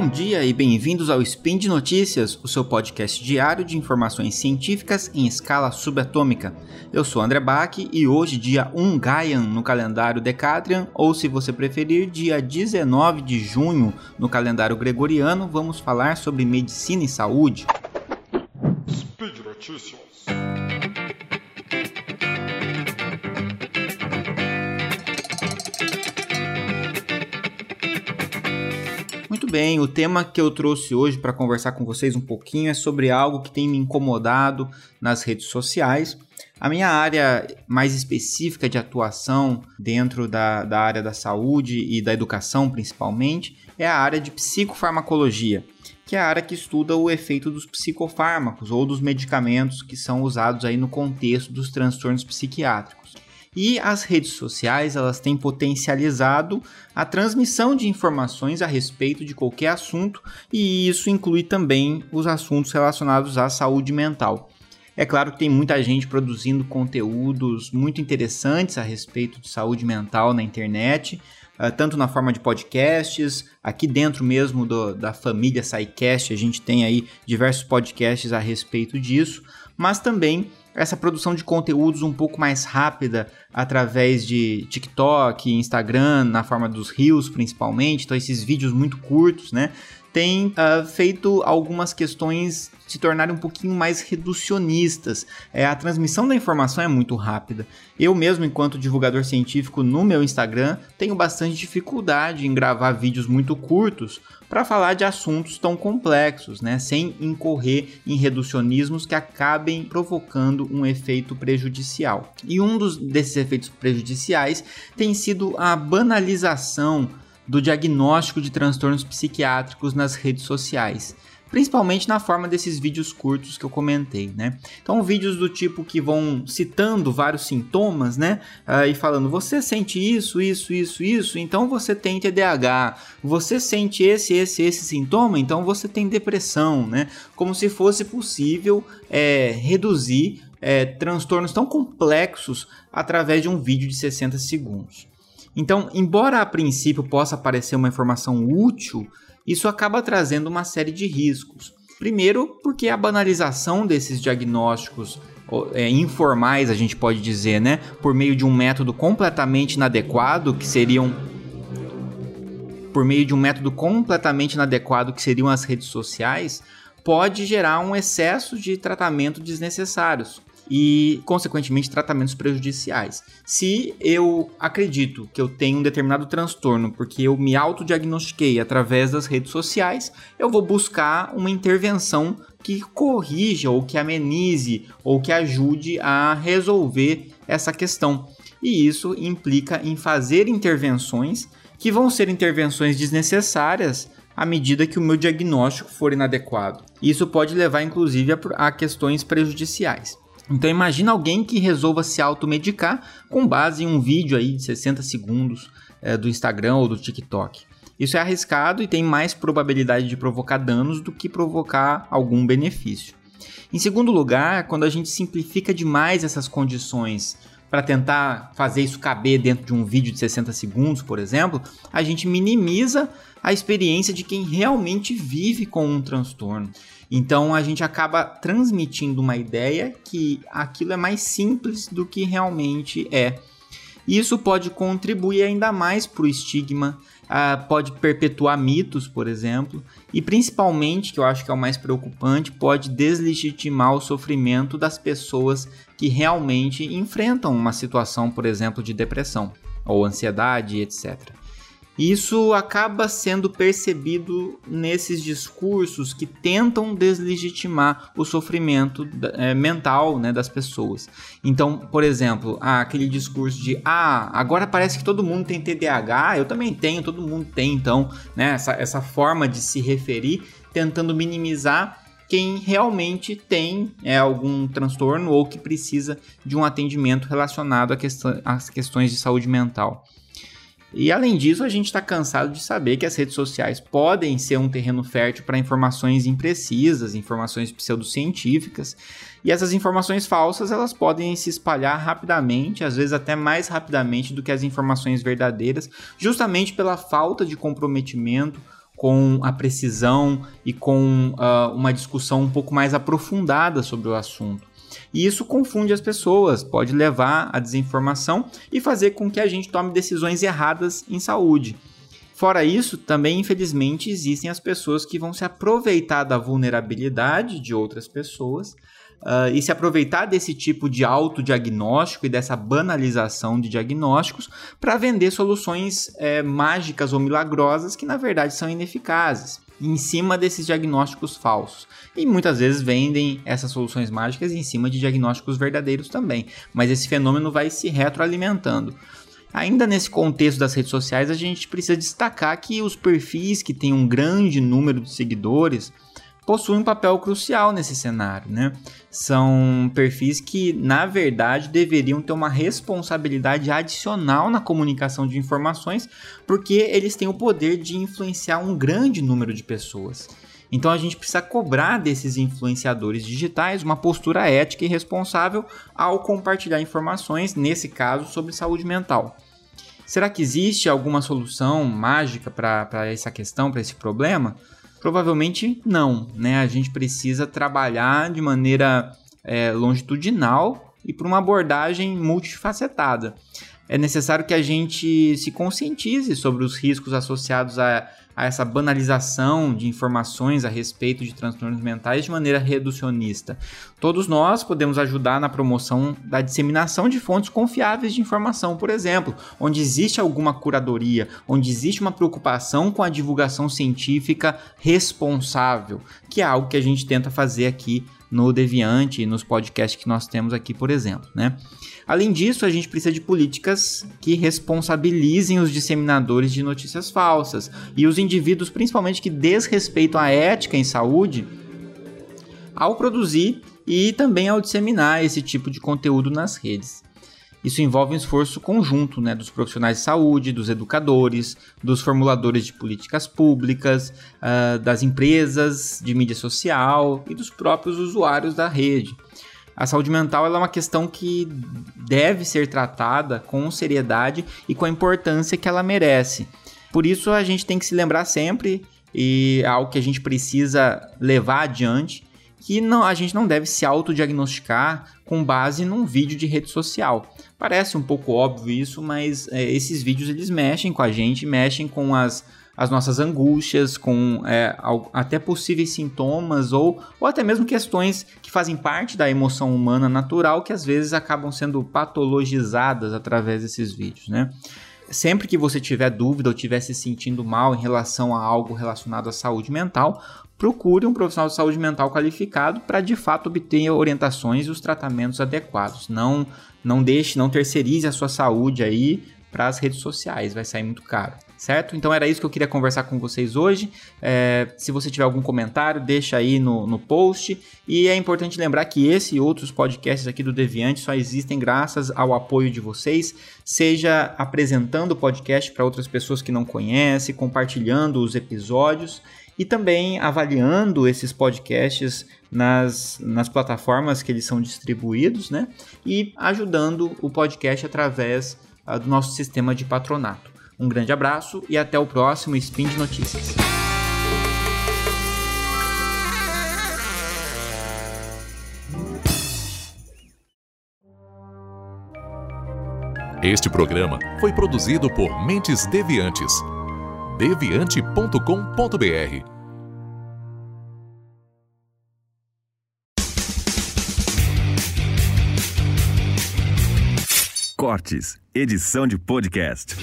Bom dia e bem-vindos ao Spin de Notícias, o seu podcast diário de informações científicas em escala subatômica. Eu sou André Bach e hoje, dia 1 Gaian no calendário Decatrian, ou se você preferir, dia 19 de junho no calendário gregoriano, vamos falar sobre medicina e saúde. Speed Notícias. Bem, o tema que eu trouxe hoje para conversar com vocês um pouquinho é sobre algo que tem me incomodado nas redes sociais. A minha área mais específica de atuação dentro da, da área da saúde e da educação, principalmente, é a área de psicofarmacologia, que é a área que estuda o efeito dos psicofármacos ou dos medicamentos que são usados aí no contexto dos transtornos psiquiátricos. E as redes sociais, elas têm potencializado a transmissão de informações a respeito de qualquer assunto, e isso inclui também os assuntos relacionados à saúde mental. É claro que tem muita gente produzindo conteúdos muito interessantes a respeito de saúde mental na internet, ah, tanto na forma de podcasts, aqui dentro mesmo do, da família SciCast, a gente tem aí diversos podcasts a respeito disso, mas também essa produção de conteúdos um pouco mais rápida através de TikTok, Instagram, na forma dos Reels principalmente, então esses vídeos muito curtos, né? Tem uh, feito algumas questões se tornarem um pouquinho mais reducionistas. É, a transmissão da informação é muito rápida. Eu mesmo, enquanto divulgador científico no meu Instagram, tenho bastante dificuldade em gravar vídeos muito curtos para falar de assuntos tão complexos, né, sem incorrer em reducionismos que acabem provocando um efeito prejudicial. E um dos, desses efeitos prejudiciais tem sido a banalização do diagnóstico de transtornos psiquiátricos nas redes sociais principalmente na forma desses vídeos curtos que eu comentei, né? Então, vídeos do tipo que vão citando vários sintomas, né? Uh, e falando, você sente isso, isso, isso, isso, então você tem TDAH. Você sente esse, esse, esse sintoma, então você tem depressão, né? Como se fosse possível é, reduzir é, transtornos tão complexos através de um vídeo de 60 segundos. Então, embora a princípio possa parecer uma informação útil, isso acaba trazendo uma série de riscos. Primeiro, porque a banalização desses diagnósticos é, informais, a gente pode dizer, né, por meio de um método completamente inadequado, que seriam por meio de um método completamente inadequado, que seriam as redes sociais, pode gerar um excesso de tratamento desnecessários, e, consequentemente, tratamentos prejudiciais. Se eu acredito que eu tenho um determinado transtorno porque eu me autodiagnostiquei através das redes sociais, eu vou buscar uma intervenção que corrija ou que amenize ou que ajude a resolver essa questão. E isso implica em fazer intervenções que vão ser intervenções desnecessárias à medida que o meu diagnóstico for inadequado. Isso pode levar, inclusive, a, questões prejudiciais. Então imagina alguém que resolva se automedicar com base em um vídeo aí de 60 segundos é, do Instagram ou do TikTok. Isso é arriscado e tem mais probabilidade de provocar danos do que provocar algum benefício. Em segundo lugar, quando a gente simplifica demais essas condições para tentar fazer isso caber dentro de um vídeo de 60 segundos, por exemplo, a gente minimiza a experiência de quem realmente vive com um transtorno. Então a gente acaba transmitindo uma ideia que aquilo é mais simples do que realmente é. Isso pode contribuir ainda mais para o estigma, uh, pode perpetuar mitos, por exemplo, e principalmente, que eu acho que é o mais preocupante, pode deslegitimar o sofrimento das pessoas que realmente enfrentam uma situação, por exemplo, de depressão ou ansiedade, etc. Isso acaba sendo percebido nesses discursos que tentam deslegitimar o sofrimento é, mental né, das pessoas. Então, por exemplo, aquele discurso de ah, agora parece que todo mundo tem TDAH, eu também tenho, todo mundo tem, então, né, essa, essa forma de se referir, tentando minimizar quem realmente tem é, algum transtorno ou que precisa de um atendimento relacionado às questões de saúde mental. E além disso, a gente está cansado de saber que as redes sociais podem ser um terreno fértil para informações imprecisas, informações pseudocientíficas, e essas informações falsas elas podem se espalhar rapidamente, às vezes até mais rapidamente do que as informações verdadeiras, justamente pela falta de comprometimento com a precisão e com uh, uma discussão um pouco mais aprofundada sobre o assunto. E isso confunde as pessoas, pode levar à desinformação e fazer com que a gente tome decisões erradas em saúde. Fora isso, também infelizmente existem as pessoas que vão se aproveitar da vulnerabilidade de outras pessoas uh, e se aproveitar desse tipo de autodiagnóstico e dessa banalização de diagnósticos para vender soluções é, mágicas ou milagrosas que na verdade são ineficazes em cima desses diagnósticos falsos. E muitas vezes vendem essas soluções mágicas em cima de diagnósticos verdadeiros também. Mas esse fenômeno vai se retroalimentando. Ainda nesse contexto das redes sociais, a gente precisa destacar que os perfis que têm um grande número de seguidores possuem um papel crucial nesse cenário, né? São perfis que, na verdade, deveriam ter uma responsabilidade adicional na comunicação de informações, porque eles têm o poder de influenciar um grande número de pessoas. Então a gente precisa cobrar desses influenciadores digitais uma postura ética e responsável ao compartilhar informações, nesse caso, sobre saúde mental. Será que existe alguma solução mágica para essa questão, para esse problema? Provavelmente não, né? A gente precisa trabalhar de maneira é, longitudinal e por uma abordagem multifacetada. É necessário que a gente se conscientize sobre os riscos associados a a essa banalização de informações a respeito de transtornos mentais de maneira reducionista. Todos nós podemos ajudar na promoção da disseminação de fontes confiáveis de informação, por exemplo, onde existe alguma curadoria, onde existe uma preocupação com a divulgação científica responsável, que é algo que a gente tenta fazer aqui no Deviante e nos podcasts que nós temos aqui, por exemplo, né? Além disso, a gente precisa de políticas que responsabilizem os disseminadores de notícias falsas e os indivíduos, principalmente, que desrespeitam a ética em saúde ao produzir e também ao disseminar esse tipo de conteúdo nas redes. Isso envolve um esforço conjunto né, dos profissionais de saúde, dos educadores, dos formuladores de políticas públicas, uh, das empresas de mídia social e dos próprios usuários da rede a saúde mental é uma questão que deve ser tratada com seriedade e com a importância que ela merece. Por isso a gente tem que se lembrar sempre e é algo que a gente precisa levar adiante que não, a gente não deve se autodiagnosticar com base num vídeo de rede social. Parece um pouco óbvio isso, mas é, esses vídeos eles mexem com a gente, mexem com as as nossas angústias, com é, até possíveis sintomas ou, ou até mesmo questões que fazem parte da emoção humana natural que às vezes acabam sendo patologizadas através desses vídeos, né? Sempre que você tiver dúvida ou estiver se sentindo mal em relação a algo relacionado à saúde mental, procure um profissional de saúde mental qualificado para de fato obter orientações e os tratamentos adequados. Não, não deixe, não terceirize a sua saúde aí para as redes sociais, vai sair muito caro certo? Então era isso que eu queria conversar com vocês hoje. É, se você tiver algum comentário, deixa aí no, no post. E é importante lembrar que esse e outros podcasts aqui do Deviante só existem graças ao apoio de vocês, seja apresentando o podcast para outras pessoas que não conhecem, compartilhando os episódios e também avaliando esses podcasts nas, nas plataformas que eles são distribuídos, né? E ajudando o podcast através uh, do nosso sistema de patronato. Um grande abraço e até o próximo Spin de Notícias. Este programa foi produzido por Mentes Deviantes. deviante.com.br Cortes, edição de podcast.